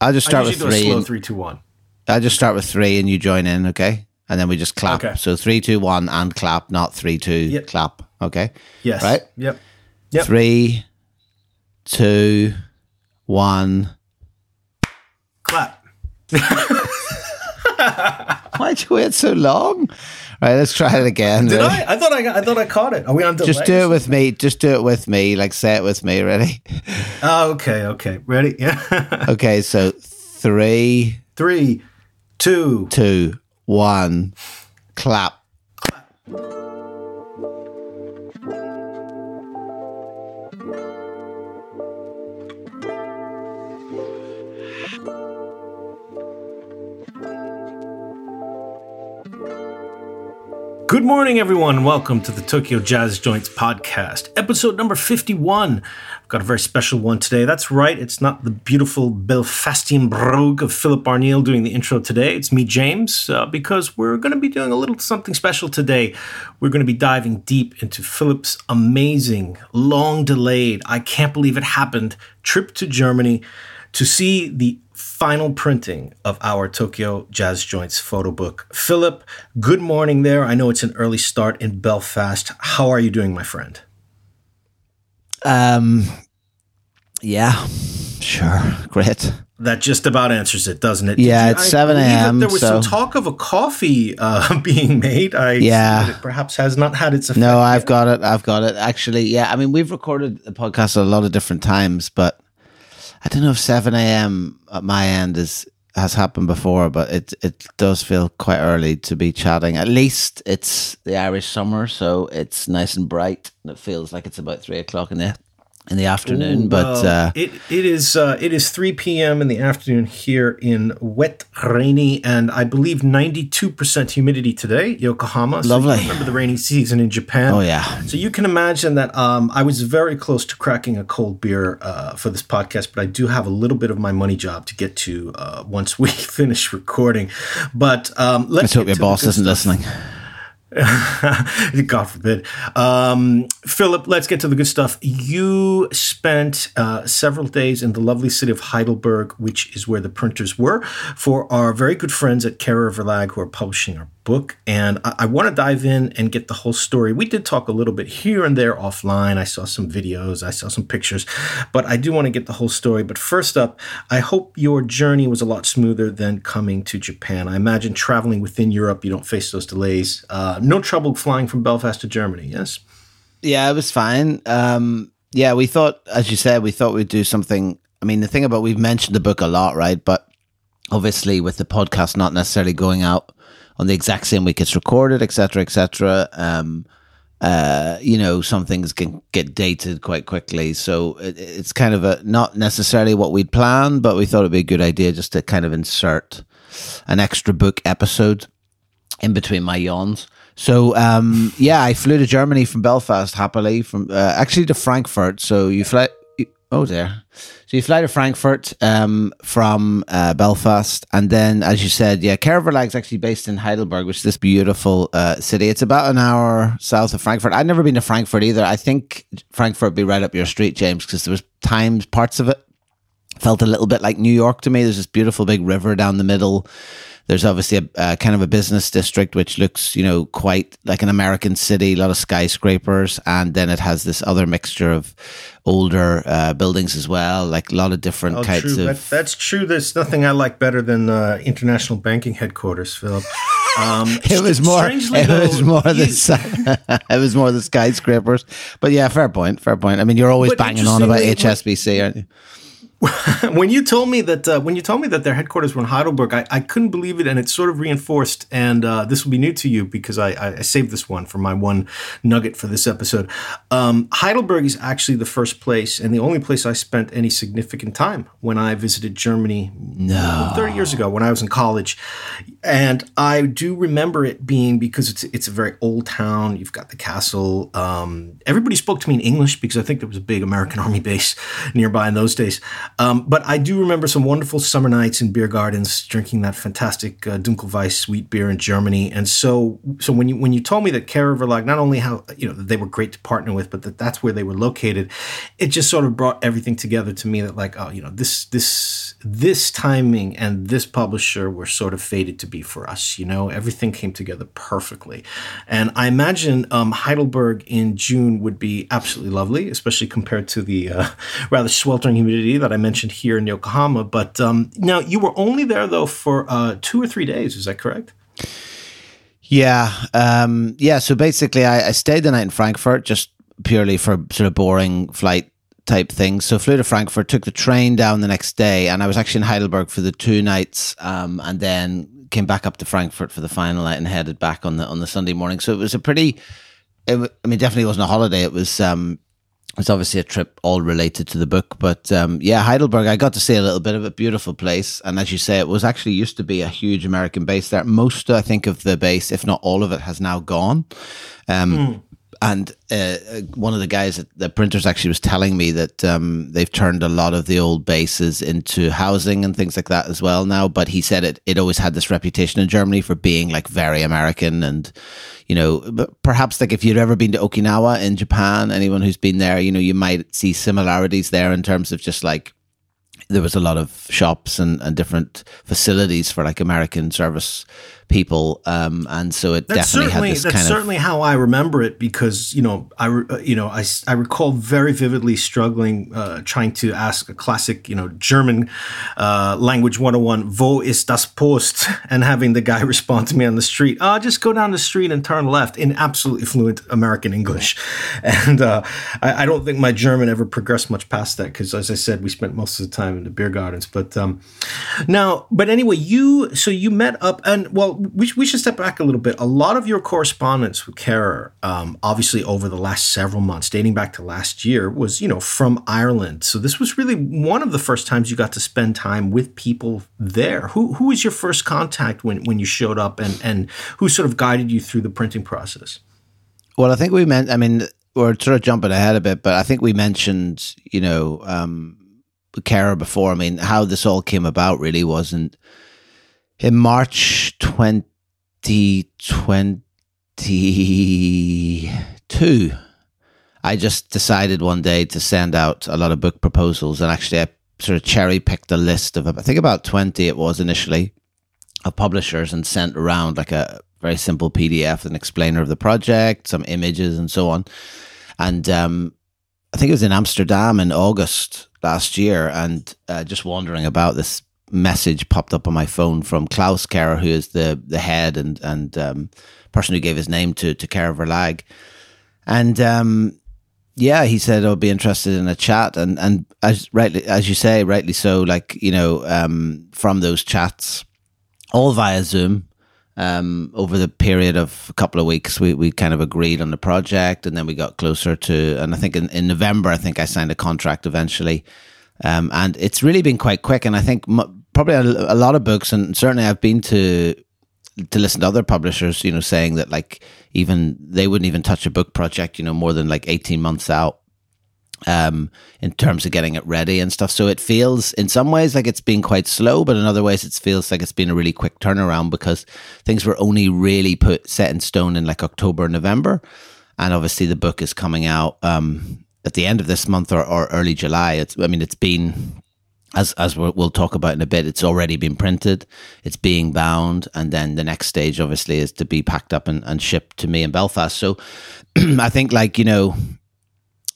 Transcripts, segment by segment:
I'll just start with three. slow and- three, two, one. I'll just start with three, and you join in, okay? And then we just clap. Okay. So three, two, one, and clap, not three, two, Yep. clap. Okay. Yes. Right? Yep. Yep. Three, two, one. Clap. Why'd you wait so long? All right, let's try it again. Did Ready? I? I thought I got, I thought I caught it. Are we on delay? Just do it with me. Just do it with me. Like say it with me. Ready? Oh, okay. Okay. Ready? Yeah. Okay. So three, Three, two. two, clap. Good morning, everyone, welcome to the Tokyo Jazz Joints podcast, episode number 51. I've got a very special one today. That's right, it's not the beautiful Belfastian brogue of Philip Arneill doing the intro today. It's me, James, uh, because we're going to be doing a little something special today. We're going to be diving deep into Philip's amazing, long delayed, I can't believe it happened trip to Germany to see the final printing of our Tokyo Jazz Joints photo book. Philip, good morning there. I know it's an early start in Belfast. How are you doing, my friend? Um. Yeah. Sure. Great. That just about answers it, doesn't it? Yeah, Did it's I 7 a.m., There was so- some talk of a coffee uh, being made. I Yeah. it perhaps has not had its effect. No, I've yet. got it. I've got it. Actually, yeah. I mean, we've recorded the podcast at a lot of different times, but I don't know if seven a.m. at my end is has happened before, but it it does feel quite early to be chatting. At least it's the Irish summer, so it's nice and bright, and it feels like it's about three o'clock in the in the afternoon. but Well, uh, it it is uh, it is 3 p.m. in the afternoon here in wet, rainy, and I believe 92 percent humidity today, Yokohama. So Lovely. remember the rainy season in Japan? oh yeah, So you can imagine that um, I was very close to cracking a cold beer uh, for this podcast, but I do have a little bit of my money job to get to uh, once we finish recording. But um, let's let's hope your boss isn't stuff. listening. God forbid. Um, Philip, let's get to the good stuff. You spent uh, several days in the lovely city of Heidelberg, which is where the printers were, for our very good friends at Kehrer Verlag who are publishing our book. And I, I want to dive in and get the whole story. We did talk a little bit here and there offline. I saw some videos, I saw some pictures, but I do want to get the whole story. But first up, I hope your journey was a lot smoother than coming to Japan. I imagine traveling within Europe, you don't face those delays. Uh, no trouble flying from Belfast to Germany, yes? Yeah, it was fine. Um, yeah, we thought, as you said, we thought we'd do something. I mean, the thing about we've mentioned the book a lot, right? But obviously, with the podcast not necessarily going out on the exact same week it's recorded, etc., etc. Um, uh, you know, some things can get dated quite quickly, so it, it's kind of a not necessarily what we'd planned, but we thought it'd be a good idea just to kind of insert an extra book episode in between my yawns. So um, yeah, I flew to Germany from Belfast happily from uh, actually to Frankfurt. So you fly. Oh there. So you fly to Frankfurt um, from uh, Belfast, and then, as you said, yeah, Kehrer Verlag is actually based in Heidelberg, which is this beautiful uh, city. It's about an hour south of Frankfurt. I've never been to Frankfurt either. I think Frankfurt would be right up your street, James, because there was times parts of it felt a little bit like New York to me. There's this beautiful big river down the middle. There's obviously a, uh, kind of a business district which looks, you know, quite like an American city, a lot of skyscrapers, and then it has this other mixture of older uh, buildings as well, like a lot of different Oh, kinds true. That, of. that's true. There's nothing I like better than uh, international banking headquarters, Philip. Um, It was more. It was though, more the. you- it was more the skyscrapers, but yeah, fair point. Fair point. I mean, you're always banging on about HSBC, aren't you? when you told me that uh, when you told me that their headquarters were in Heidelberg, I, I couldn't believe it, and it's sort of reinforced. And uh, this will be new to you because I, I, I saved this one for my one nugget for this episode. Um, Heidelberg is actually the first place and the only place I spent any significant time when I visited Germany. No, thirty years ago when I was in college, and I do remember it being because it's it's a very old town. You've got the castle. Um, everybody spoke to me in English because I think there was a big American army base nearby in those days. Um, but I do remember some wonderful summer nights in beer gardens, drinking that fantastic uh, Dunkelweiss sweet beer in Germany. And so, so when you when you told me that Kehrer Verlag, not only how you know they were great to partner with, but that that's where they were located, it just sort of brought everything together to me. That like, oh, you know, this this this timing and this publisher were sort of fated to be for us. You know, everything came together perfectly, and I imagine um, Heidelberg in June would be absolutely lovely, especially compared to the uh, rather sweltering humidity that I mentioned here in Yokohama. But um, now you were only there though for uh, two or three days. Is that correct? Yeah, um, yeah. So basically, I, I stayed the night in Frankfurt just purely for sort of boring flight type things. So flew to Frankfurt, took the train down the next day, and I was actually in Heidelberg for the two nights, um, and then came back up to Frankfurt for the final night and headed back on the on the Sunday morning. So it was a pretty, it, I mean, definitely wasn't a holiday. It was um, it's obviously a trip all related to the book, but um, yeah, Heidelberg. I got to see a little bit of a beautiful place, and as you say, it was actually used to be a huge American base there. Most, I think, of the base, if not all of it, has now gone. Um, mm and uh, one of the guys at the printers actually was telling me that um, they've turned a lot of the old bases into housing and things like that as well now. But he said it it always had this reputation in Germany for being like very American and you know, perhaps like if you'd ever been to Okinawa in Japan, anyone who's been there, you know, you might see similarities there in terms of just like there was a lot of shops and, and different facilities for like American service people, um, and so it that's definitely had this that's kind certainly of, how I remember it because you know I uh, you know I, I recall very vividly struggling uh, trying to ask a classic you know German uh, language 101 wo ist das Post? and having the guy respond to me on the street oh just go down the street and turn left in absolutely fluent American English. And uh, I, I, don't think my German ever progressed much past that because as I said we spent most of the time in the beer gardens. But um, now but anyway you so you met up and well we, we should step back a little bit. A lot of your correspondence with Kehrer, um, obviously over the last several months, dating back to last year, was you know from Ireland. So this was really one of the first times you got to spend time with people there. Who who was your first contact when when you showed up, and and who sort of guided you through the printing process? Well, I think we meant. I mean, we're sort of jumping ahead a bit, but I think we mentioned you know. Um, before. I mean, how this all came about really wasn't in March 2022, I just decided one day to send out a lot of book proposals. And actually, I sort of cherry picked a list of, I think about 20 it was initially, of publishers and sent around like a very simple PDF, an explainer of the project, some images, and so on. And um, I think it was in Amsterdam in August last year, and uh, just wandering about this message popped up on my phone from Klaus Kehrer, who is the the head and and um, person who gave his name to to Kehrer Verlag, and um, yeah, he said I'll be interested in a chat, and and as rightly as you say, rightly so, like you know, um, from those chats, all via Zoom. Um, over the period of a couple of weeks, we, we kind of agreed on the project, and then we got closer to. And I think in, in November, I think I signed a contract eventually, um, and it's really been quite quick. And I think probably a, a lot of books, and certainly I've been to to listen to other publishers, you know, saying that like even they wouldn't even touch a book project, you know, more than like 18 months out um, in terms of getting it ready and stuff. So it feels in some ways like it's been quite slow, but in other ways it feels like it's been a really quick turnaround because things were only really put set in stone in like October, November. And obviously the book is coming out um, at the end of this month or, or early July. It's, I mean, it's been as as we'll talk about in a bit, it's already been printed, it's being bound, and then the next stage, obviously, is to be packed up and, and shipped to me in Belfast. So, I think, like you know,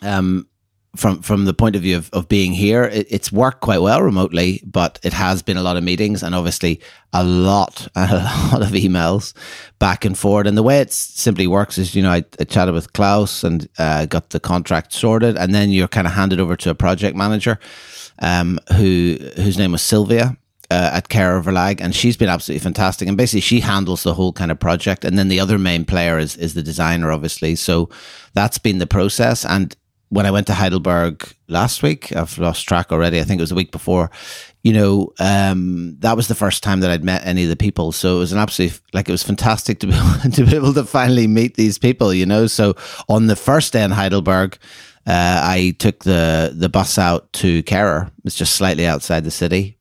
um, from from the point of view of, of being here, it, it's worked quite well remotely, but it has been a lot of meetings and obviously a lot a lot of emails back and forward. And the way it simply works is, you know, I, I chatted with Klaus and uh, got the contract sorted, and then you're kind of handed over to a project manager um, who whose name was Sylvia. Uh, at Kehrer Verlag, and she's been absolutely fantastic. And basically, she handles the whole kind of project. And then the other main player is is the designer, obviously. So that's been the process. And when I went to Heidelberg last week, I've lost track already. I think it was a week before. You know, um, that was the first time that I'd met any of the people. So it was an absolute like it was fantastic to be to be able to finally meet these people. You know, so on the first day in Heidelberg, uh, I took the the bus out to Kehrer. It's just slightly outside the city,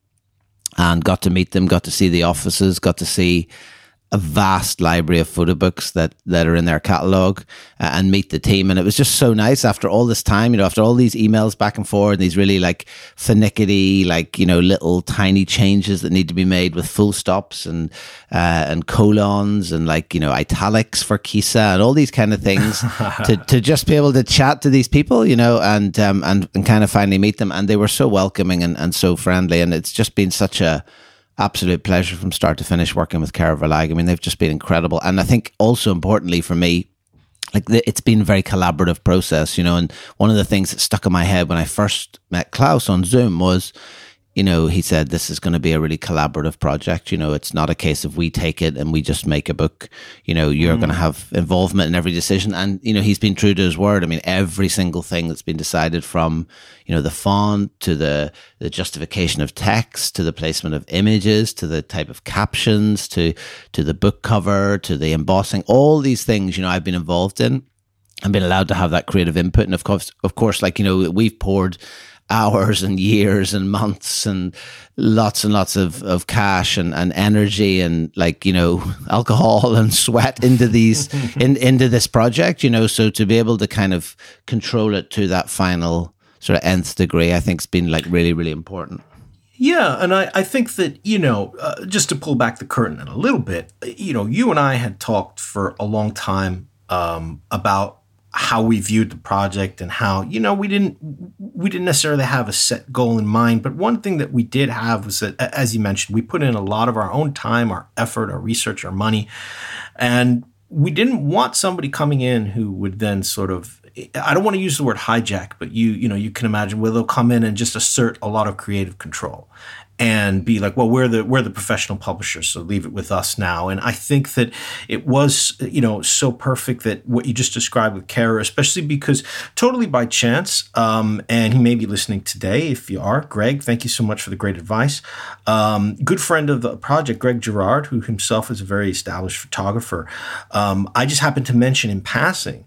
and got to meet them. Got to see the offices. Got to see a vast library of photo books that, that are in their catalog uh, and meet the team. And it was just so nice after all this time, you know, after all these emails back and forth, and these really like finicky, like, you know, little tiny changes that need to be made with full stops and, uh, and colons and like, you know, italics for kissa and all these kind of things to, to just be able to chat to these people, you know, and, um, and, and kind of finally meet them. And they were so welcoming and, and so friendly. And it's just been such a, absolute pleasure from start to finish working with Kehrer Verlag. I mean, they've just been incredible. And I think also importantly for me, like the, it's been a very collaborative process, you know. And one of the things that stuck in my head when I first met Klaus on Zoom was, you know, he said this is going to be a really collaborative project. You know, it's not a case of we take it and we just make a book. You know, you're mm. going to have involvement in every decision. And, you know, he's been true to his word. I mean, every single thing that's been decided from, you know, the font to the, the justification of text to the placement of images to the type of captions to, to the book cover to the embossing, all these things, you know, I've been involved in and been allowed to have that creative input. And of course, of course, like, you know, we've poured, hours and years and months and lots and lots of, of cash and, and energy and like you know alcohol and sweat into these in, into this project you know? So to be able to kind of control it to that final sort of nth degree i think's been like really really important. Yeah, and I, I think that, you know, uh, just to pull back the curtain a little bit, you know, you and I had talked for a long time um, about how we viewed the project and how you know we didn't we didn't necessarily have a set goal in mind but one thing that we did have was that as you mentioned we put in a lot of our own time our effort our research our money and we didn't want somebody coming in who would then sort of I don't want to use the word hijack, but you you know you can imagine where they'll come in and just assert a lot of creative control and be like, well, we're the we're the professional publishers, so leave it with us now. And I think that it was, you know, so perfect that what you just described with Kehrer, especially because totally by chance, um, and he may be listening today. If you are, Greg, thank you so much for the great advice. Um, good friend of the project, Greg Girard, who himself is a very established photographer. Um, I just happened to mention in passing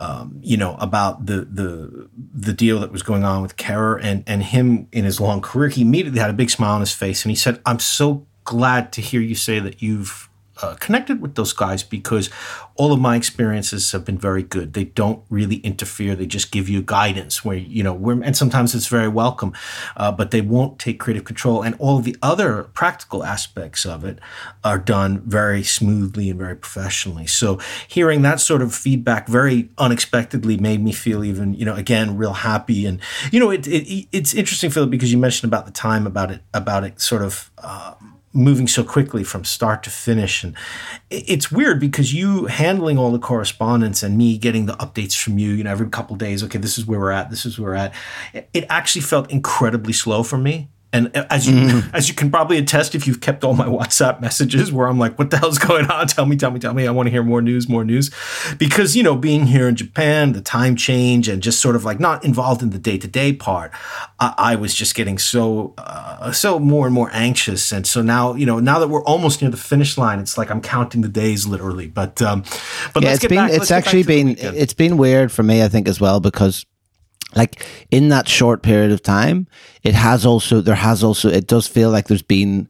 um, you know, about the the the deal that was going on with Kehrer and and him in his long career. He immediately had a big smile on his face, and he said, "I'm so glad to hear you say that you've uh, connected with those guys because all of my experiences have been very good. They don't really interfere. They just give you guidance where, you know, and sometimes it's very welcome, uh, but they won't take creative control. And all the other practical aspects of it are done very smoothly and very professionally. So hearing that sort of feedback very unexpectedly made me feel even, you know, again, real happy. And, you know, it, it it's interesting, Philip, because you mentioned about the time about it, about it sort of, uh, moving so quickly from start to finish. And it's weird because you handling all the correspondence and me getting the updates from you you know every couple days okay this is where we're at this is where we're at it actually felt incredibly slow for me and as you mm. as you can probably attest, if you've kept all my WhatsApp messages, where I'm like, "What the hell's going on? Tell me, tell me, tell me. I want to hear more news, more news," because you know, being here in Japan, the time change, and just sort of like not involved in the day to day part, I, I, was just getting so uh, so more and more anxious. And so now, you know, now that we're almost near the finish line, it's like I'm counting the days literally. But um, but yeah, it's been back, it's actually been it's been weird for me, I think, as well because like in that short period of time, it has also there has also it does feel like there's been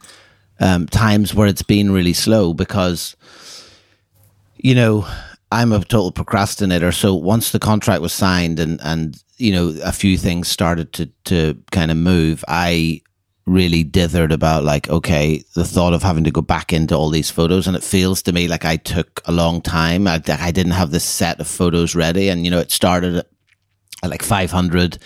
um, times where it's been really slow because you know I'm a total procrastinator. So once the contract was signed and and you know a few things started to to kind of move, I really dithered about like okay the thought of having to go back into all these photos. And it feels to me like i took a long time. I, I didn't have this set of photos ready. And you know it started at like 500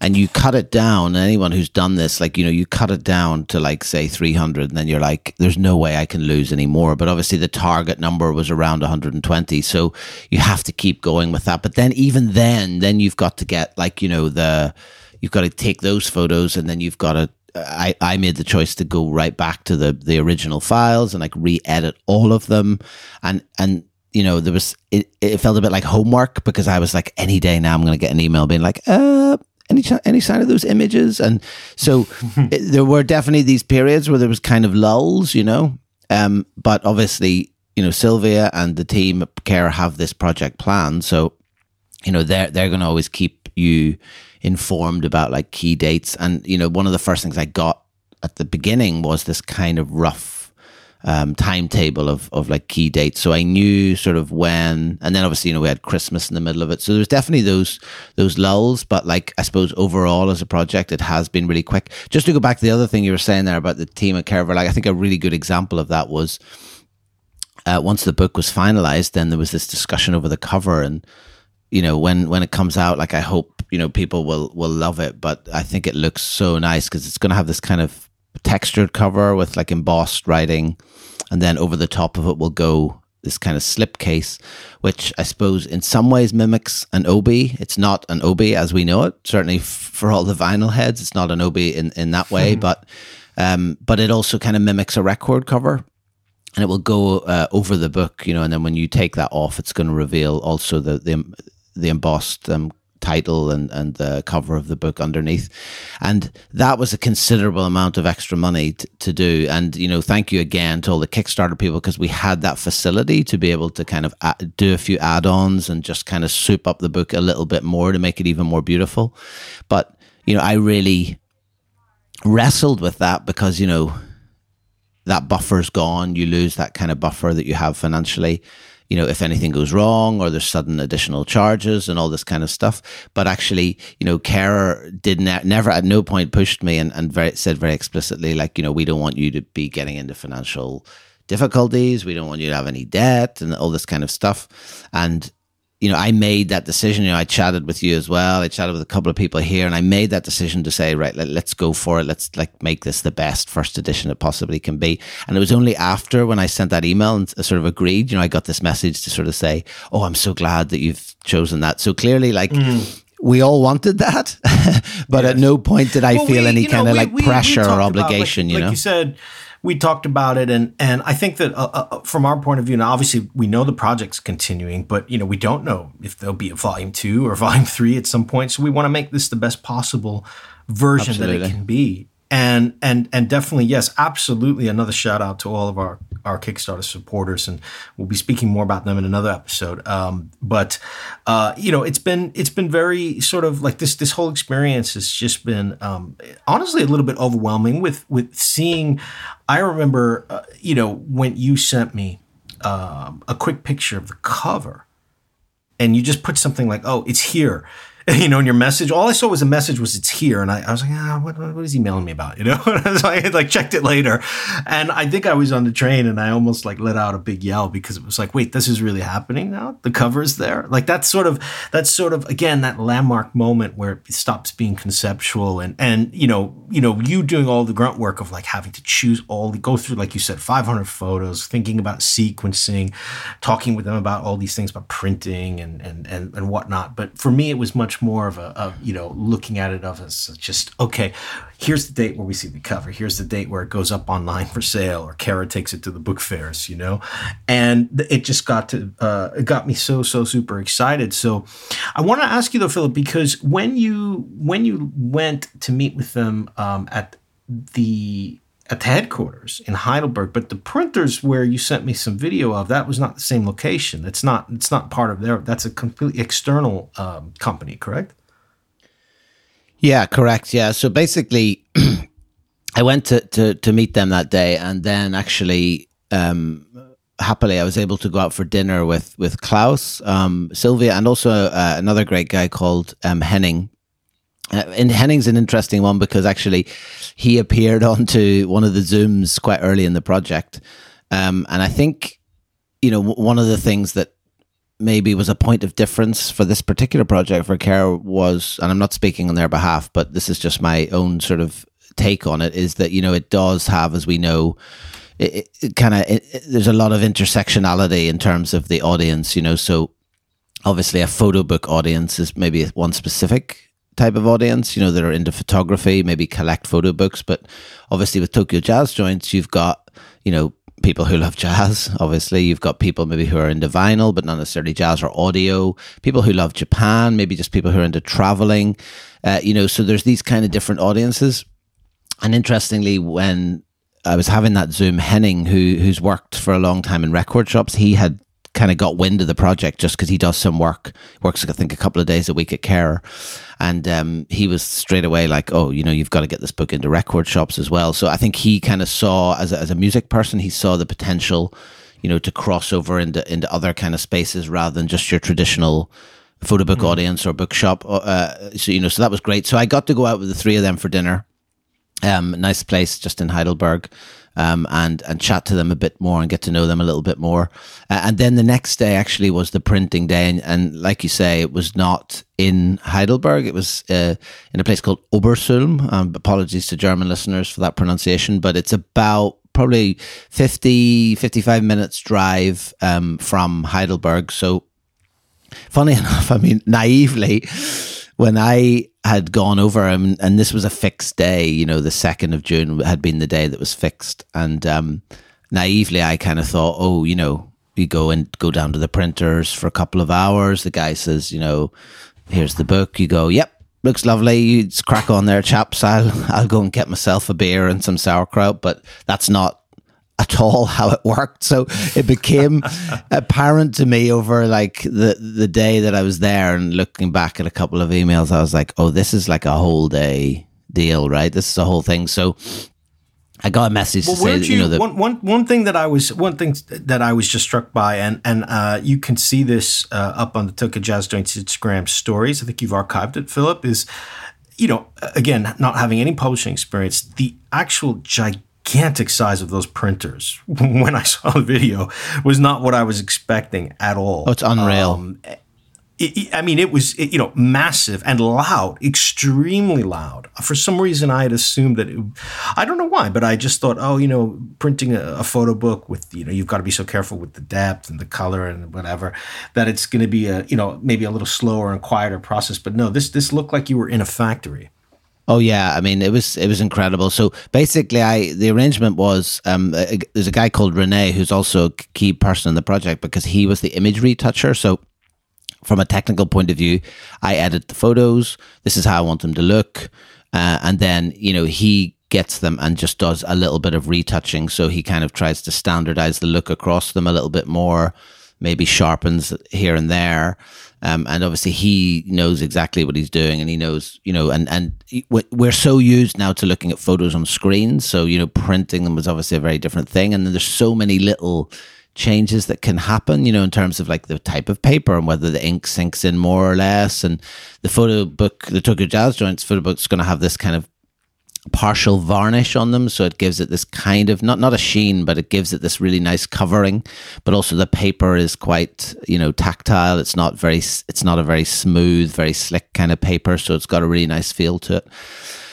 and you cut it down anyone who's done this like you know you cut it down to like say 300 and then you're like there's no way i can lose anymore but obviously the target number was around 120 so you have to keep going with that. But then even then then you've got to get like you know the you've got to take those photos and then you've got to I, I made the choice to go right back to the the original files and like re-edit all of them. And and you know, there was it, it felt a bit like homework because I was like, any day now I'm going to get an email being like, uh, any any sign of those images? And so it, there were definitely these periods where there was kind of lulls, you know. Um, but obviously, you know, Sylvia and the team care have this project plan, so you know they're they're going to always keep you informed about like key dates and you know one of the first things i got at the beginning was this kind of rough um, timetable of, of like key dates. So I knew sort of when, and then obviously, you know, we had Christmas in the middle of it. So there was definitely those, those lulls, but like, I suppose overall as a project, it has been really quick. Just to go back to the other thing you were saying there about the team at Kehrer, like I think a really good example of that was, uh, once the book was finalized, then there was this discussion over the cover and, you know, when, when it comes out, like I hope, you know, people will, will love it, but I think it looks so nice because it's going to have this kind of textured cover with like embossed writing, and then over the top of it will go this kind of slipcase, which I suppose in some ways mimics an obi. It's not an obi as we know it. Certainly for all the vinyl heads, it's not an obi in, in that way, but um, but it also kind of mimics a record cover. And it will go uh, over the book, you know, and then when you take that off, it's going to reveal also the the, the embossed um, title and, and the cover of the book underneath. And that was a considerable amount of extra money t- to do. And, you know, thank you again to all the Kickstarter people because we had that facility to be able to kind of add, do a few add ons and just kind of soup up the book a little bit more to make it even more beautiful. But, you know, I really wrestled with that because, you know, that buffer's gone. You lose that kind of buffer that you have financially you know, if anything goes wrong or there's sudden additional charges and all this kind of stuff. But actually, you know, Kehrer did ne- never at no point pushed me and, and very, said very explicitly, like, you know, we don't want you to be getting into financial difficulties. We don't want you to have any debt and all this kind of stuff. And you know, I made that decision. You know, I chatted with you as well. I chatted with a couple of people here, and I made that decision to say, right, let, us go for it. Let's like make this the best first edition it possibly can be. And it was only after when I sent that email and sort of agreed, you know, I got this message to sort of say, oh, I'm so glad that you've chosen that. So clearly, like. Mm. We all wanted that, but yes. at no point did I well, feel we, any kind know, of like we, pressure we or obligation. About, like, you know, like you said, we talked about it, and and I think that uh, uh, from our point of view, now obviously we know the project's continuing, but you know we don't know if there'll be a volume two or volume three at some point. So we want to make this the best possible version Absolutely. that it can be and and and definitely yes absolutely another shout out to all of our our kickstarter supporters and we'll be speaking more about them in another episode. Um, but uh, you know it's been it's been very sort of like this this whole experience has just been um, honestly a little bit overwhelming with with seeing i remember uh, you know when you sent me um, a quick picture of the cover and you just put something like oh it's here you know, in your message. All I saw was a message was it's here, and I, I was like, ah, what, what is he mailing me about? You know, so I had like checked it later, and I think I was on the train, and I almost like let out a big yell because it was like, wait, this is really happening now. The cover's there. Like that's sort of that's sort of again that landmark moment where it stops being conceptual, and and you know, you know, you doing all the grunt work of like having to choose all the go through, like you said, 500 photos, thinking about sequencing, talking with them about all these things about printing and and and, and whatnot. But for me, it was much more of a, of, you know, looking at it of as just, okay, here's the date where we see the cover. Here's the date where it goes up online for sale or Kehrer takes it to the book fairs, you know? And it just got to, uh, it got me so, so super excited. So I want to ask you though, Philip, because when you, when you went to meet with them um, at the, at the headquarters in Heidelberg, but the printers where you sent me some video of that was not the same location. It's not. It's not part of their. That's a completely external um, company, correct? Yeah, correct. Yeah. So basically, I went to, to to meet them that day, and then actually, um, happily, I was able to go out for dinner with with Klaus, um, Sylvia, and also uh, another great guy called um, Henning uh, and Henning's an interesting one because actually he appeared onto one of the Zooms quite early in the project. Um, and I think, you know, one of the things that maybe was a point of difference for this particular project for Kehrer was, and I'm not speaking on their behalf, but this is just my own sort of take on it, is that, you know, it does have, as we know, it, it kind of, there's a lot of intersectionality in terms of the audience, you know, so obviously a photo book audience is maybe one specific type of audience, you know, that are into photography, maybe collect photo books. But obviously, with Tokyo Jazz Joints, you've got, you know, people who love jazz. Obviously, you've got people maybe who are into vinyl, but not necessarily jazz or audio. People who love Japan, maybe just people who are into traveling. Uh, you know, so there's these kind of different audiences. And interestingly, when I was having that Zoom, Henning, who who's worked for a long time in record shops, he had kind of got wind of the project just because he does some work, works I think a couple of days a week at Kehrer, and um, he was straight away like, oh, you know, you've got to get this book into record shops as well. So I think he kind of saw as a, as a music person, he saw the potential, you know, to cross over into into other kind of spaces rather than just your traditional photo book mm. audience or bookshop. Uh, so you know, so that was great. So I got to go out with the three of them for dinner. Um, nice place just in Heidelberg um, and and chat to them a bit more and get to know them a little bit more. Uh, and then the next day actually was the printing day, and, and like you say, it was not in Heidelberg. It was uh, in a place called Obersulm. Um, apologies to German listeners for that pronunciation, but it's about probably 50, 55 minutes drive um, from Heidelberg. So, funny enough, I mean, naively, when I had gone over and, and this was a fixed day, you know, the 2nd of June had been the day that was fixed. And um, naively, I kind of thought, oh, you know, you go and go down to the printers for a couple of hours. The guy says, you know, here's the book. You go, yep, looks lovely. You crack on there, chaps. I'll, I'll go and get myself a beer and some sauerkraut. But that's not at all how it worked. So it became apparent to me over like the the day that I was there and looking back at a couple of emails, I was like, oh, this is like a whole day deal, right? This is a whole thing. So I got a message well, to say you, you know the, one, one, one thing that I was one thing that I was just struck by and and uh, you can see this uh, up on the Tokyo Jazz Joints Instagram stories. I think you've archived it, Philip. Is you know again not having any publishing experience, the actual gigantic gigantic size of those printers when I saw the video was not what I was expecting at all. Oh, it's unreal. Um, it, I mean, it was it, you know massive and loud, extremely loud. For some reason, I had assumed that it, I don't know why, but I just thought, oh, you know, printing a, a photo book with you know you've got to be so careful with the depth and the color and whatever that it's going to be a you know maybe a little slower and quieter process. But no, this this looked like you were in a factory. Oh yeah, I mean it was it was incredible. So basically, I the arrangement was um, a, there's a guy called Rene who's also a key person in the project because he was the image retoucher. So from a technical point of view, I edit the photos. This is how I want them to look, uh, and then you know he gets them and just does a little bit of retouching. So he kind of tries to standardize the look across them a little bit more, maybe sharpens here and there. Um, and obviously he knows exactly what he's doing and he knows, you know, and, and we're so used now to looking at photos on screens. So, you know, printing them was obviously a very different thing. And then there's so many little changes that can happen, you know, in terms of like the type of paper and whether the ink sinks in more or less. And the photo book, the Tokyo Jazz Joints photo book is going to have this kind of partial varnish on them so it gives it this kind of not not a sheen but it gives it this really nice covering. But also the paper is quite you know tactile. It's not very it's not a very smooth very slick kind of paper so it's got a really nice feel to it.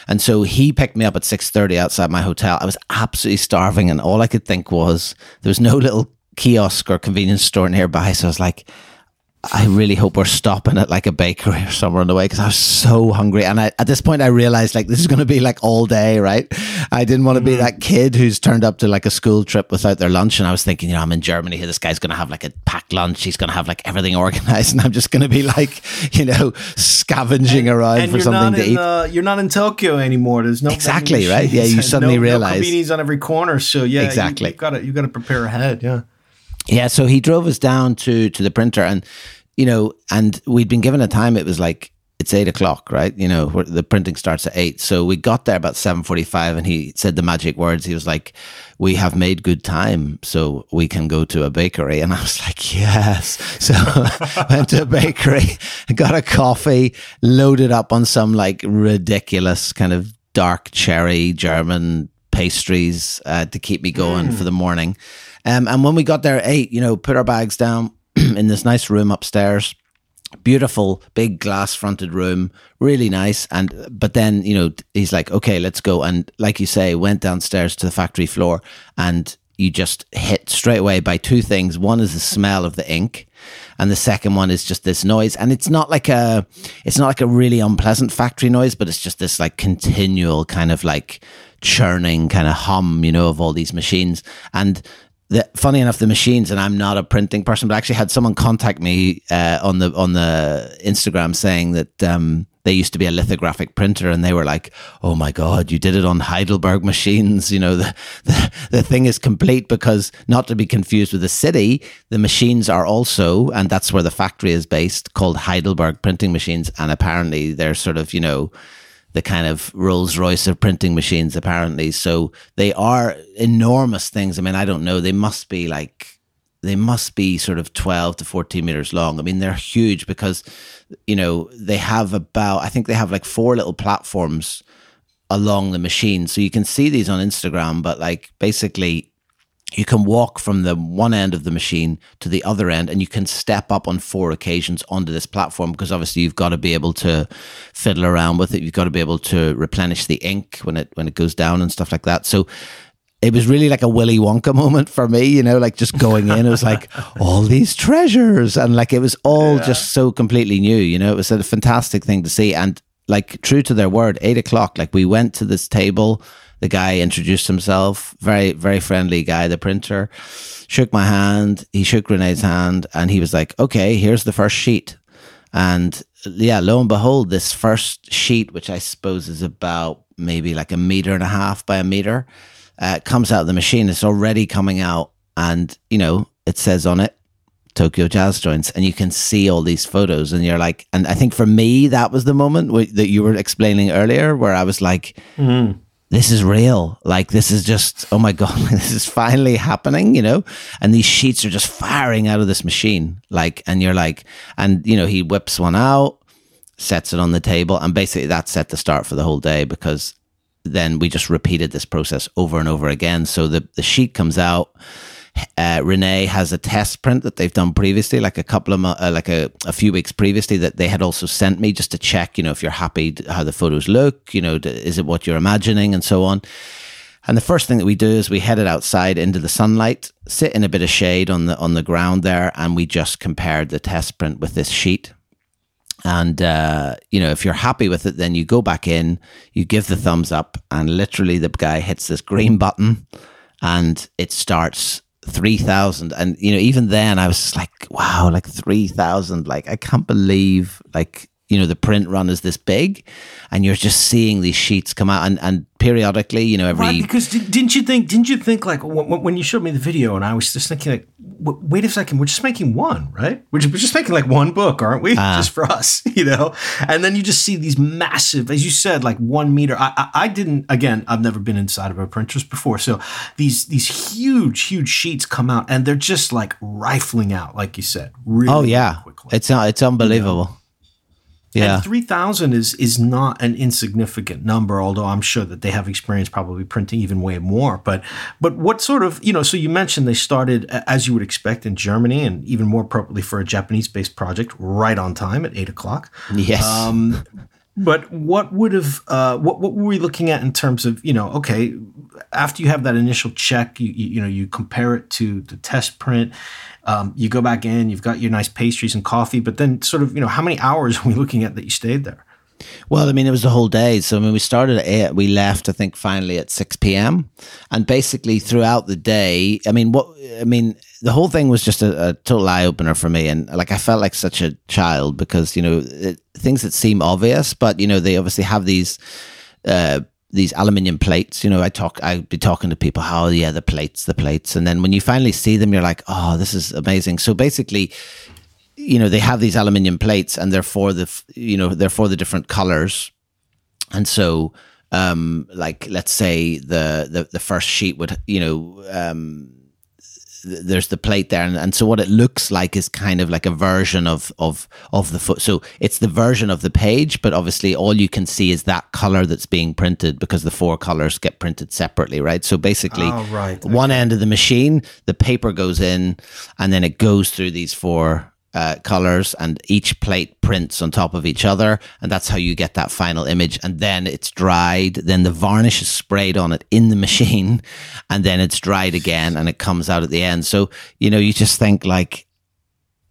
And so he picked me up at 6.30 outside my hotel. I was absolutely starving and all i could think was there was no little kiosk or convenience store nearby so i was like I really hope we're stopping at like a bakery or somewhere on the way because I was so hungry. And I, at this point, I realized like this is going to be like all day, right? I didn't want to be mm-hmm. that kid who's turned up to like a school trip without their lunch. And I was thinking, you know, I'm in Germany here. This guy's going to have like a packed lunch. He's going to have like everything organized. And I'm just going to be like, you know, scavenging and, around and for something to in, eat. Uh, you're not in Tokyo anymore. There's no exactly right. Yeah, you suddenly no, realize no convenience on every corner. So yeah, exactly. You, have got to you've got to prepare ahead. Yeah. Yeah, so he drove us down to to the printer, and you know, and we'd been given a time. It was like it's eight o'clock, right? You know, the printing starts at eight. So we got there about seven forty-five, and he said the magic words. He was like, "We have made good time, so we can go to a bakery." And I was like, "Yes!" So went to a bakery, got a coffee, loaded up on some like ridiculous kind of dark cherry German pastries uh, to keep me going mm. for the morning. Um, and when we got there at eight, you know, put our bags down in this nice room upstairs. Beautiful big glass fronted room really nice. And but then you know he's like okay let's go. And like you say went downstairs to the factory floor and you just hit straight away by two things. One is the smell of the ink and the second one is just this noise. And it's not like a it's not like a really unpleasant factory noise but it's just this like continual kind of like churning kind of hum you know of all these machines. And funny enough, the machines, and I'm not a printing person, but I actually had someone contact me uh, on the on the Instagram saying that um, they used to be a lithographic printer and they were like, oh my God, you did it on Heidelberg machines. You know, the, the, the thing is complete because not to be confused with the city, the machines are also, and that's where the factory is based, called Heidelberg printing machines. And apparently they're sort of, you know, the kind of Rolls Royce of printing machines, apparently. So they are enormous things. I mean, I don't know. They must be like, they must be sort of 12 to 14 meters long. I mean, they're huge because, you know, they have about, I think they have like four little platforms along the machine. So you can see these on Instagram, but like basically you can walk from the one end of the machine to the other end and you can step up on four occasions onto this platform because obviously you've got to be able to fiddle around with it you've got to be able to replenish the ink when it when it goes down and stuff like that so it was really like a Willy Wonka moment for me, you know, like just going in. It was like all these treasures, and like it was all yeah. just so completely new. You know, it was a fantastic thing to see, and like true to their word, eight o'clock. Like we went to this table the guy introduced himself, very, very friendly guy, the printer, shook my hand. He shook Renee's hand and he was like, okay, here's the first sheet. And yeah, lo and behold, this first sheet, which I suppose is about maybe like a meter and a half by a meter, uh, comes out of the machine. It's already coming out. And, you know, it says on it, Tokyo Jazz Joints, and you can see all these photos, and you're like, and I think for me that was the moment w- that you were explaining earlier, where I was like, mm this is real. Like this is just, oh my God, this is finally happening, you know? And these sheets are just firing out of this machine. Like, and you're like, and you know, he whips one out, sets it on the table, and basically that set the start for the whole day because then we just repeated this process over and over again. So the, the sheet comes out uh, Renee has a test print that they've done previously, like a couple of uh, like a, a few weeks previously, that they had also sent me just to check, you know, if you're happy how the photos look, you know, is it what you're imagining, and so on. And the first thing that we do is we headed outside into the sunlight, sit in a bit of shade on the on the ground there, and we just compared the test print with this sheet. And uh, you know, if you're happy with it, then you go back in, you give the thumbs up, and literally the guy hits this green button, and it starts 3000 and you know even then i was like wow like 3000 like i can't believe like you know the print run is this big and you're just seeing these sheets come out and, and periodically you know every right, because didn't you think didn't you think like when you showed me the video and i was just thinking like wait a second we're just making one right? We're just, making like one book aren't we? Uh, just for us you know? And then you just see these massive as you said like one meter. I, I, I didn't again i've never been inside of a printers before so these these huge huge sheets come out and they're just like rifling out like you said really oh yeah. quickly. it's it's unbelievable you know? Yeah. And 3,000 is is not an insignificant number, although I'm sure that they have experience probably printing even way more. But but what sort of, you know, so you mentioned they started, as you would expect, in Germany and even more appropriately for a Japanese based project, right on time at eight o'clock. Yes. Um, but what would have, uh, what, what were we looking at in terms of, you know, okay, after you have that initial check, you, you, you know, you compare it to the test print um, you go back in, you've got your nice pastries and coffee, but then sort of, you know, how many hours are we looking at that you stayed there? Well, I mean, it was the whole day. So, I mean, we started at 8, we left, I think, finally at 6 p.m. And basically throughout the day, I mean, what, I mean, the whole thing was just a, a total eye opener for me. And like, I felt like such a child because, you know, it, things that seem obvious, but, you know, they obviously have these, uh, these aluminium plates. You know, I talk, I'd be talking to people, how, oh, yeah, the plates, the plates. And then when you finally see them, you're like, oh, this is amazing. So basically, you know, they have these aluminium plates and they're for the, you know, they're for the different colors. And so, um, like, let's say the, the, the first sheet would, you know, um, there's the plate there and, and so what it looks like is kind of like a version of of of the foot. So it's the version of the page but obviously all you can see is that color that's being printed because the four colors get printed separately right? So basically oh, right. one end of the machine the paper goes in and then it goes through these four uh, colors and each plate prints on top of each other and that's how you get that final image. And then it's dried then the varnish is sprayed on it in the machine and then it's dried again and it comes out at the end. So you know you just think like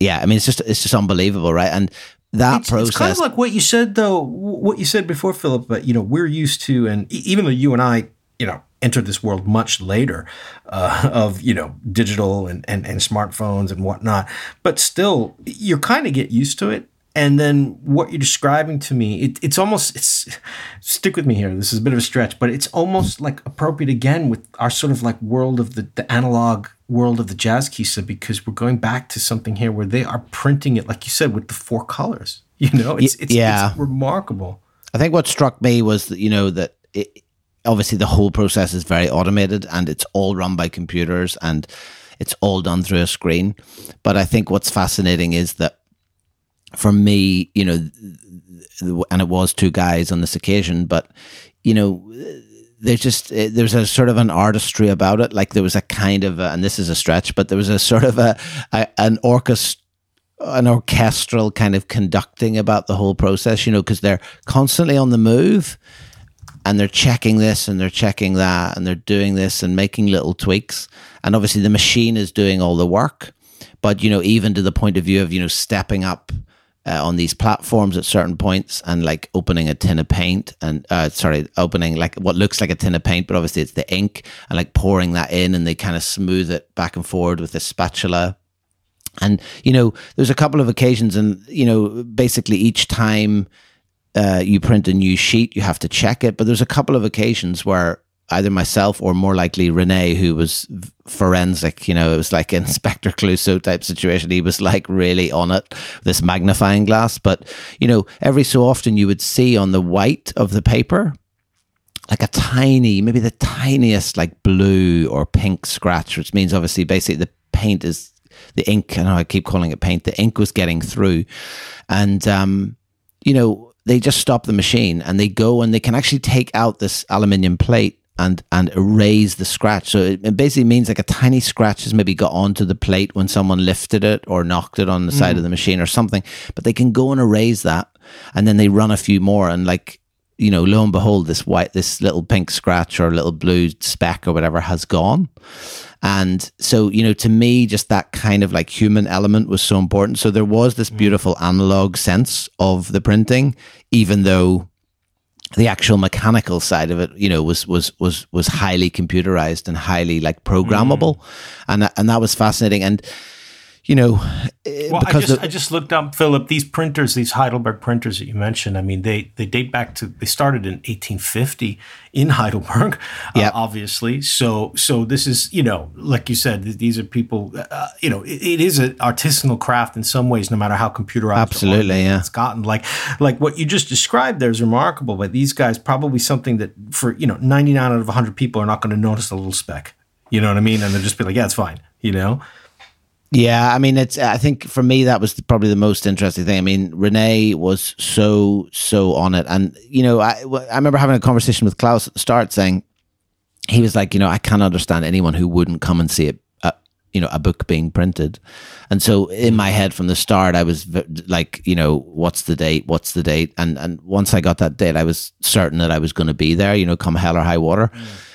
yeah i mean it's just it's just unbelievable right? And that it's, process it's kind of like what you said though what you said before philip but you know we're used to and even though you and i you know entered this world much later uh, of you know digital and, and and smartphones and whatnot but still you kind of get used to it and then what you're describing to me, it, it's almost it's stick with me here. This is a bit of a stretch, but it's almost like appropriate again with our sort of like world of the, the analog world of the Jazzkissa because we're going back to something here where they are printing it, like you said, with the four colors. You know, it's it's, yeah. it's remarkable. I think what struck me was that, you know, that it, obviously the whole process is very automated and it's all run by computers and it's all done through a screen. But I think what's fascinating is that for me, you know, and it was two guys on this occasion, but, you know, there's just eh, there's a sort of an artistry about it. Like there was a kind of, a, and this is a stretch, but there was a sort of a, a an orchestra an orchestral kind of conducting about the whole process, you know, because they're constantly on the move and they're checking this and they're checking that and they're doing this and making little tweaks. And obviously the machine is doing all the work. But, you know, even to the point of view of, you know, stepping up uh, on these platforms at certain points and like opening a tin of paint and, uh, sorry, opening like what looks like a tin of paint, but obviously it's the ink and like pouring that in and they kind of smooth it back and forward with a spatula and, you know, there's a couple of occasions, and, you know, basically each time uh, you print a new sheet, you have to check it. But there's a couple of occasions where either myself or more likely Renee, who was forensic, you know, it was like Inspector Clouseau type situation. He was like really on it, this magnifying glass. But, you know, every so often you would see on the white of the paper, like a tiny, maybe the tiniest like blue or pink scratch, which means obviously basically the paint is the ink. I know I keep calling it paint. The ink was getting through, and um, you know they just stop the machine and they go and they can actually take out this aluminium plate and and erase the scratch. So it, it, basically means like a tiny scratch has maybe got onto the plate when someone lifted it or knocked it on the mm. side of the machine or something. But they can go and erase that, and then they run a few more and like you know, lo and behold, this white, this little pink scratch or little blue speck or whatever has gone. And so, you know, to me, just that kind of like human element was so important. So there was this mm. beautiful analog sense of the printing, even though the actual mechanical side of it, you know, was was was was highly computerized and highly like programmable, mm. and and that was fascinating. And you know, eh, well, I just, I just looked up, Philip, these printers, these Heidelberg printers that you mentioned. I mean, they, they date back to, they started in 1850 in Heidelberg, uh, obviously. So, so this is, you know, like you said, these are people, uh, you know, it, it is an artisanal craft in some ways, no matter how computerized Absolutely, yeah. it's gotten. Like, like what you just described there is remarkable, but these guys probably something that for, you know, 99 out of 100 people are not going to notice a little speck. You know what I mean? And they'll just be like, yeah, it's fine, you know? Yeah, I mean, it's. I think for me that was probably the most interesting thing. I mean, Rene was so so on it, and you know, I I remember having a conversation with Klaus start, saying he was like, you know, I can't understand anyone who wouldn't come and see it, you know, a book being printed, and so in my head from the start, I was like, you know, what's the date? What's the date? And and once I got that date, I was certain that I was going to be there, you know, come hell or high water. Mm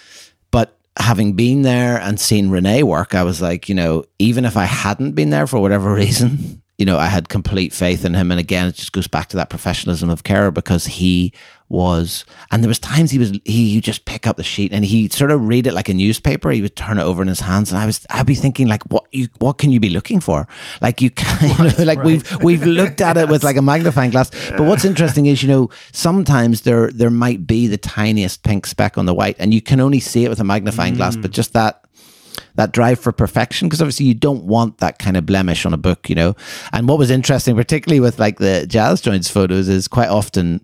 having been there and seen Renee work, I was like, you know, even if I hadn't been there for whatever reason, you know, I had complete faith in him. And again, it just goes back to that professionalism of Kehrer because he was, and there was times he was, he would just pick up the sheet and he sort of read it like a newspaper. He would turn it over in his hands, and I was, I'd be thinking like, what you, what can you be looking for? Like you can, you know, like right. we've we've looked at it with like a magnifying glass. But what's interesting is, you know, sometimes there there might be the tiniest pink speck on the white, and you can only see it with a magnifying mm. glass. But just that that drive for perfection because obviously you don't want that kind of blemish on a book, you know. And what was interesting, particularly with like the jazz joints photos, is quite often,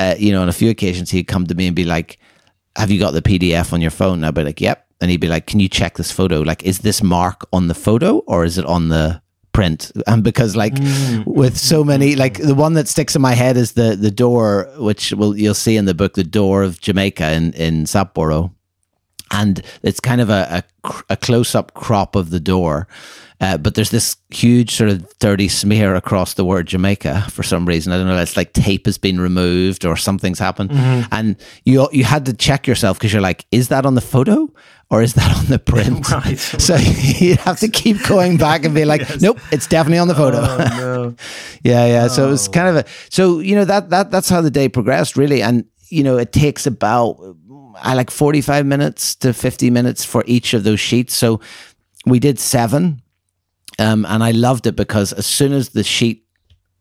uh, you know, on a few occasions he'd come to me and be like, "Have you got the PDF on your phone?" I'd be like, "Yep," and he'd be like, "Can you check this photo? Like, is this mark on the photo or is it on the print and because like mm. with so many like the one that sticks in my head is the the door which will you'll see in the book the door of jamaica in in sapporo and it's kind of a, a, a close up crop of the door. Uh, but there's this huge sort of dirty smear across the word Jamaica for some reason. I don't know. It's like tape has been removed or something's happened, mm-hmm. and you you had to check yourself because you're like, is that on the photo or is that on the print? right. So you have to keep going back and be like, yes. nope, it's definitely on the photo. Oh, no. yeah, yeah. Oh. So it was kind of a so you know that that that's how the day progressed really, and you know it takes about I like 45 minutes to 50 minutes for each of those sheets. So we did seven. Um, and I loved it because as soon as the sheet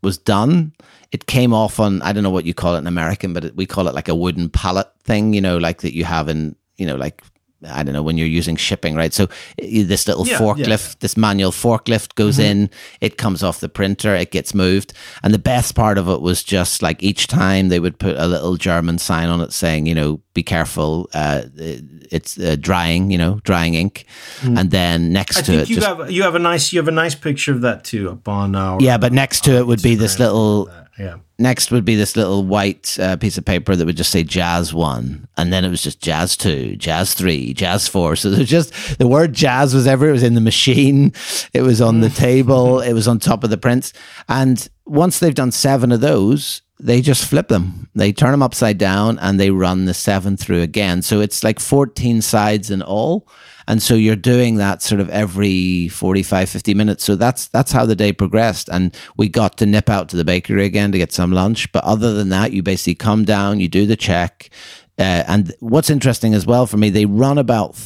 was done, it came off on I don't know what you call it in American, but it, we call it like a wooden pallet thing, you know, like that you have in you know like I don't know when you're using shipping, right? So this little yeah, forklift, yeah. this manual forklift goes mm-hmm. in, it comes off the printer, it gets moved. And the best part of it was just like each time they would put a little German sign on it saying, you know, be careful, uh, it's uh, drying, you know, drying ink. Mm. And then next I to it, you just, have you have a nice you have a nice picture of that too up on our yeah, but next to it would be this little yeah. Next would be this little white uh, piece of paper that would just say jazz one. And then it was just jazz two, jazz three, jazz four. So there's just the word jazz was everywhere. It was in the machine, it was on the table, it was on top of the prints. And once they've done seven of those, they just flip them. They turn them upside down and they run the seven through again. So it's like 14 sides in all. And so you're doing that sort of every 45, 50 minutes. So that's that's how the day progressed. And we got to nip out to the bakery again to get some lunch. But other than that, you basically come down, you do the check. Uh, and what's interesting as well for me, they run about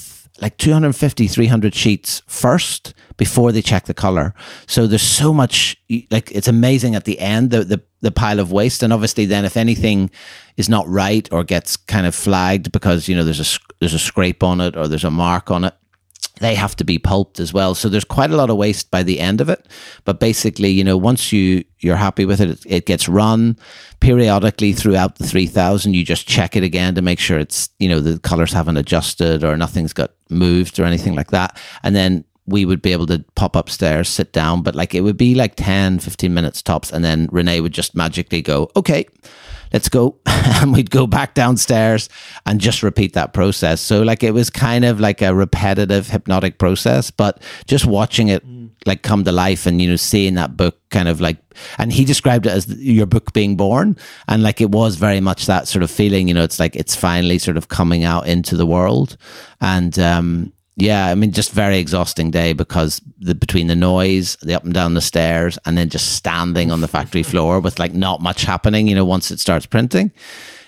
like 250 300 sheets first before they check the color so there's so much like it's amazing at the end the, the the pile of waste and obviously then if anything is not right or gets kind of flagged because you know there's a there's a scrape on it or there's a mark on it they have to be pulped as well. So there's quite a lot of waste by the end of it. But basically, you know, once you you're happy with it, it, it gets run periodically throughout the 3000. You just check it again to make sure it's, you know, the colors haven't adjusted or nothing's got moved or anything like that. And then we would be able to pop upstairs, sit down, but like it would be like 10, 15 minutes tops. And then Renee would just magically go, okay, let's go. and we'd go back downstairs and just repeat that process. So, like, it was kind of like a repetitive hypnotic process, but just watching it mm. like come to life and, you know, seeing that book kind of like, and he described it as your book being born. And like, it was very much that sort of feeling, you know, it's like it's finally sort of coming out into the world. And, um, yeah, I mean, just very exhausting day because the between the noise, the up and down the stairs, and then just standing on the factory floor with like not much happening. You know, once it starts printing,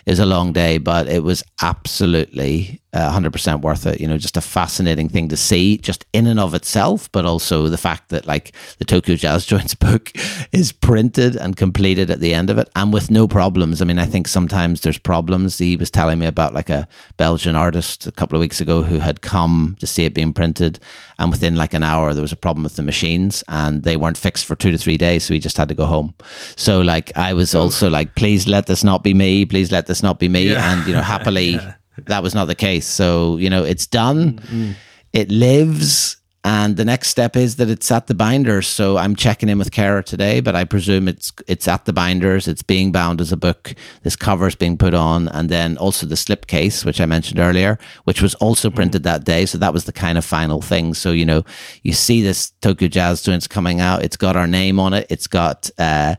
is a long day, but it was absolutely uh, 100% worth it. You know, just a fascinating thing to see, just in and of itself, but also the fact that like the Tokyo Jazz Joints book is printed and completed at the end of it and with no problems. I mean, I think sometimes there's problems. He was telling me about like a Belgian artist a couple of weeks ago who had come to see it being printed, and within like an hour, there was a problem with the machines and they weren't fixed for two to three days. So he just had to go home. So, like, I was also like, please let this not be me. Please let this not be me. Yeah. And, you know, happily. yeah that was not the case. So, you know, it's done. Mm-hmm. It lives. And the next step is that it's at the binders. So I'm checking in with Kehrer today, but I presume it's it's at the binders. It's being bound as a book. This cover is being put on, and then also the slipcase, which I mentioned earlier, which was also mm-hmm. printed that day. So that was the kind of final thing. So you know, you see this Tokyo Jazz Joints coming out. It's got our name on it. It's got. Uh,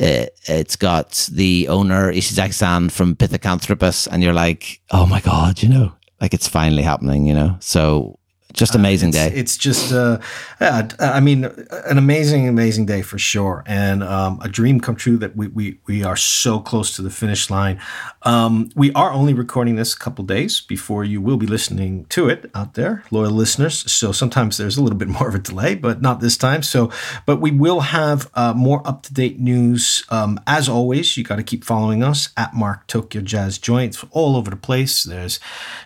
Uh, it, has got the owner Ishizaki-san from Pithecanthropus, and you're like, oh my god, you know, like it's finally happening, you know. So just uh, amazing uh, it's, day. It's just, uh, yeah, I mean, an amazing, amazing day for sure, and um, a dream come true that we, we we are so close to the finish line. Um, we are only recording this a couple days before you will be listening to it out there, loyal listeners. So sometimes there's a little bit more of a delay, but not this time. So, but we will have uh, more up to date news. Um, as always, you got to keep following us at Mark Tokyo Jazz Joints all over the place. There's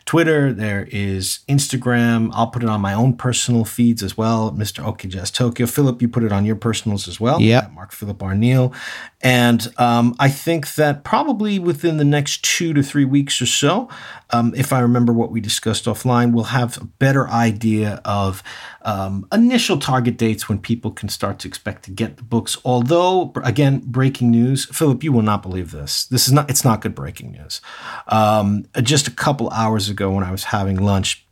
Twitter, there is Instagram. I'll put it on my own personal feeds as well, Mr. OK Jazz Tokyo. Philip, you put it on your personals as well. Yeah. Mark Philip Arneill. And um, I think that probably within the next two to three weeks or so, um, if I remember what we discussed offline, we'll have a better idea of um, initial target dates when people can start to expect to get the books. Although, again, breaking news, Philip, you will not believe this. This is not. It's not good breaking news. Um, just a couple hours ago, when I was having lunch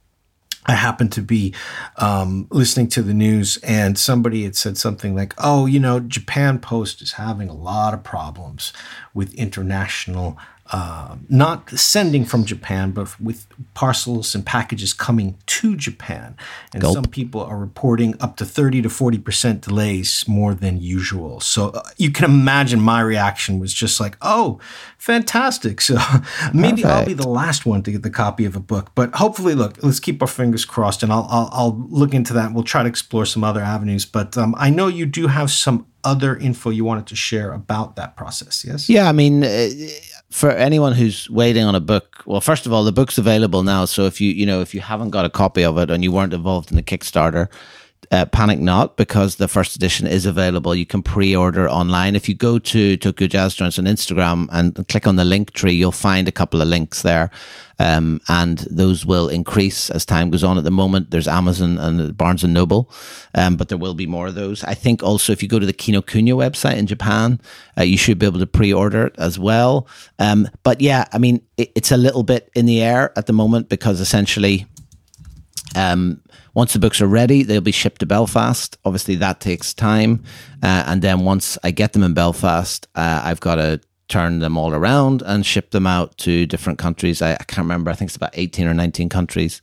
I happened to be um, listening to the news, and somebody had said something like, "Oh, you know, Japan Post is having a lot of problems with international uh, not sending from Japan, but with parcels and packages coming to Japan. And Gulp. some people are reporting up to 30 to 40% delays more than usual. So uh, you can imagine my reaction was just like, oh, fantastic. So maybe Perfect. I'll be the last one to get the copy of a book. But hopefully, look, let's keep our fingers crossed and I'll, I'll, I'll look into that. We'll try to explore some other avenues. But um, I know you do have some other info you wanted to share about that process. Yes. Yeah, I mean, uh, for anyone who's waiting on a book, well, first of all, the book's available now. So if you you know if you haven't got a copy of it and you weren't involved in the Kickstarter, uh, panic not because the first edition is available. You can pre-order online. If you go to Tokyo Jazz Joints on Instagram and click on the Linktree, you'll find a couple of links there, um, and those will increase as time goes on. At the moment, there's Amazon and Barnes and Noble, um, but there will be more of those. I think also if you go to the Kinokuniya website in Japan, uh, you should be able to pre-order it as well. Um, but yeah, I mean, it, it's a little bit in the air at the moment because essentially. Um, once the books are ready, they'll be shipped to Belfast. Obviously, that takes time. Uh, and then once I get them in Belfast, uh, I've got to turn them all around and ship them out to different countries. I, I, can't remember. I think it's about 18 or 19 countries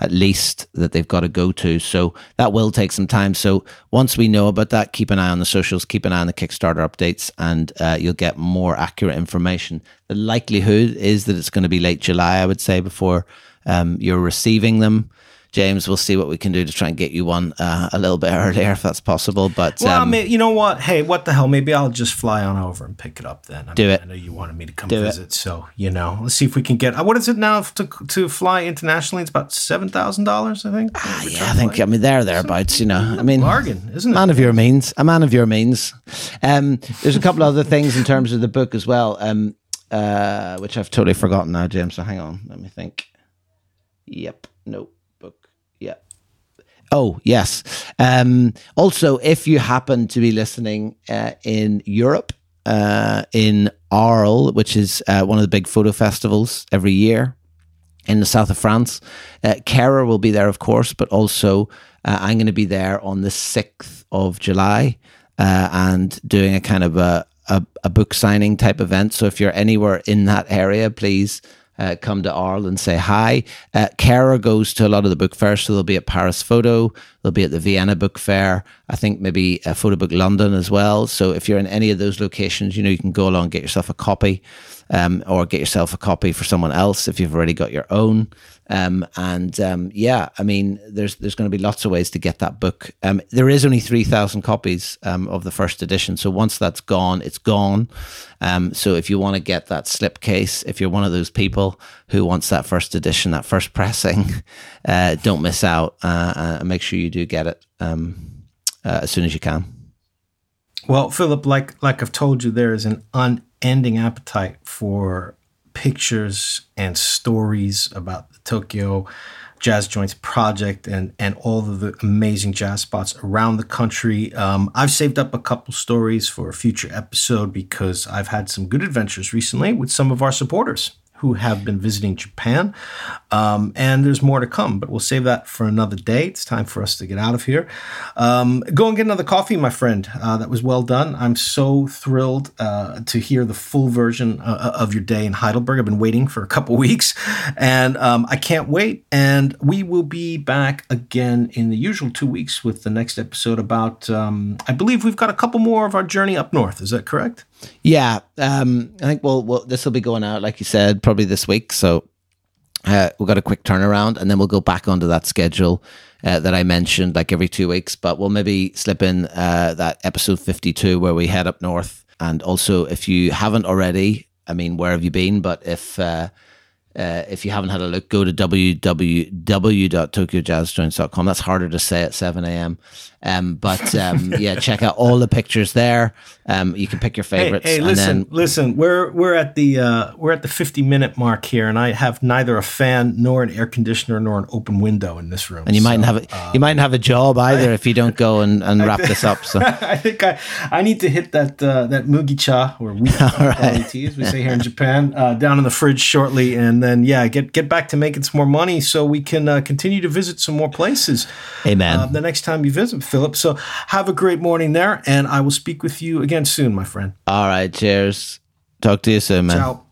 at least that they've got to go to. So that will take some time. So once we know about that, keep an eye on the socials, keep an eye on the Kickstarter updates, and uh, you'll get more accurate information. The likelihood is that it's going to be late July, I would say, before um, you're receiving them. James, we'll see what we can do to try and get you one uh, a little bit earlier if that's possible. But well, um, I mean, you know what? Hey, what the hell? Maybe I'll just fly on over and pick it up then. I do mean, it. I know you wanted me to come do visit, it. so you know, let's see if we can get. Uh, what is it now to to fly internationally? It's about seven thousand dollars, I think. Ah, yeah, I think. I mean, there thereabouts. You know, I mean, bargain, isn't it? Man of your means, a man of your means. Um, there's a couple other things in terms of the book as well, um, uh, which I've totally forgotten now, James. So hang on, let me think. Yep. Nope. Oh, yes. Um, also, if you happen to be listening uh, in Europe, uh, in Arles, which is uh, one of the big photo festivals every year in the south of France, uh, Kehrer will be there, of course, but also uh, I'm going to be there on the 6th of July uh, and doing a kind of a, a, a book signing type event. So if you're anywhere in that area, please uh, come to Arles and say hi. Uh, goes to a lot of the book fairs, so they'll be at Paris Photo, they'll be at the Vienna Book Fair, I think maybe a Photo Book London as well. So if you're in any of those locations, you know, you can go along and get yourself a copy um, or get yourself a copy for someone else if you've already got your own. Um, and um, yeah, I mean, there's there's going to be lots of ways to get that book. Um, there is only three thousand copies um, of the first edition, so once that's gone, it's gone. Um, so if you want to get that slipcase, if you're one of those people who wants that first edition, that first pressing, uh, don't miss out. Uh, uh, make sure you do get it um, uh, as soon as you can. Well, Philip, like like I've told you, there is an unending appetite for pictures and stories about Tokyo Jazz Joints project and and all of the amazing jazz spots around the country. Um, I've saved up a couple stories for a future episode because I've had some good adventures recently with some of our supporters who have been visiting Japan. Um, and there's more to come, but we'll save that for another day. It's time for us to get out of here. Um, go and get another coffee, my friend. Uh, that was well done. I'm so thrilled uh, to hear the full version uh, of your day in Heidelberg. I've been waiting for a couple weeks, and um, I can't wait. And we will be back again in the usual two weeks with the next episode about, um, I believe we've got a couple more of our journey up north. Is that correct? Yeah, um, I think well, well this will be going out like you said probably this week. So uh, we've got a quick turnaround, and then we'll go back onto that schedule uh, that I mentioned, like every two weeks. But we'll maybe slip in uh, that episode fifty-two where we head up north. And also, if you haven't already, I mean, where have you been? But if uh, if you haven't had a look, go to www.tokyojazzjoints.com. That's harder to say at 7 a.m. Um, but um, yeah, check out all the pictures there. Um, you can pick your favorites. Hey, hey listen, then, listen. We're we're at the uh, we're at the 50 minute mark here, and I have neither a fan nor an air conditioner nor an open window in this room. And you so, mightn't have a, uh, you mightn't have a job either I, if you don't go and, and wrap this up. So I think I, I need to hit that uh, that mugicha or wheat right. tea, as we say here in Japan, uh, down in the fridge shortly, and then yeah, get get back to making some more money so we can uh, continue to visit some more places. Amen. Uh, the next time you visit, Philip. So have a great morning there, and I will speak with you again soon, my friend. All right. Cheers. Talk to you soon, man. Ciao.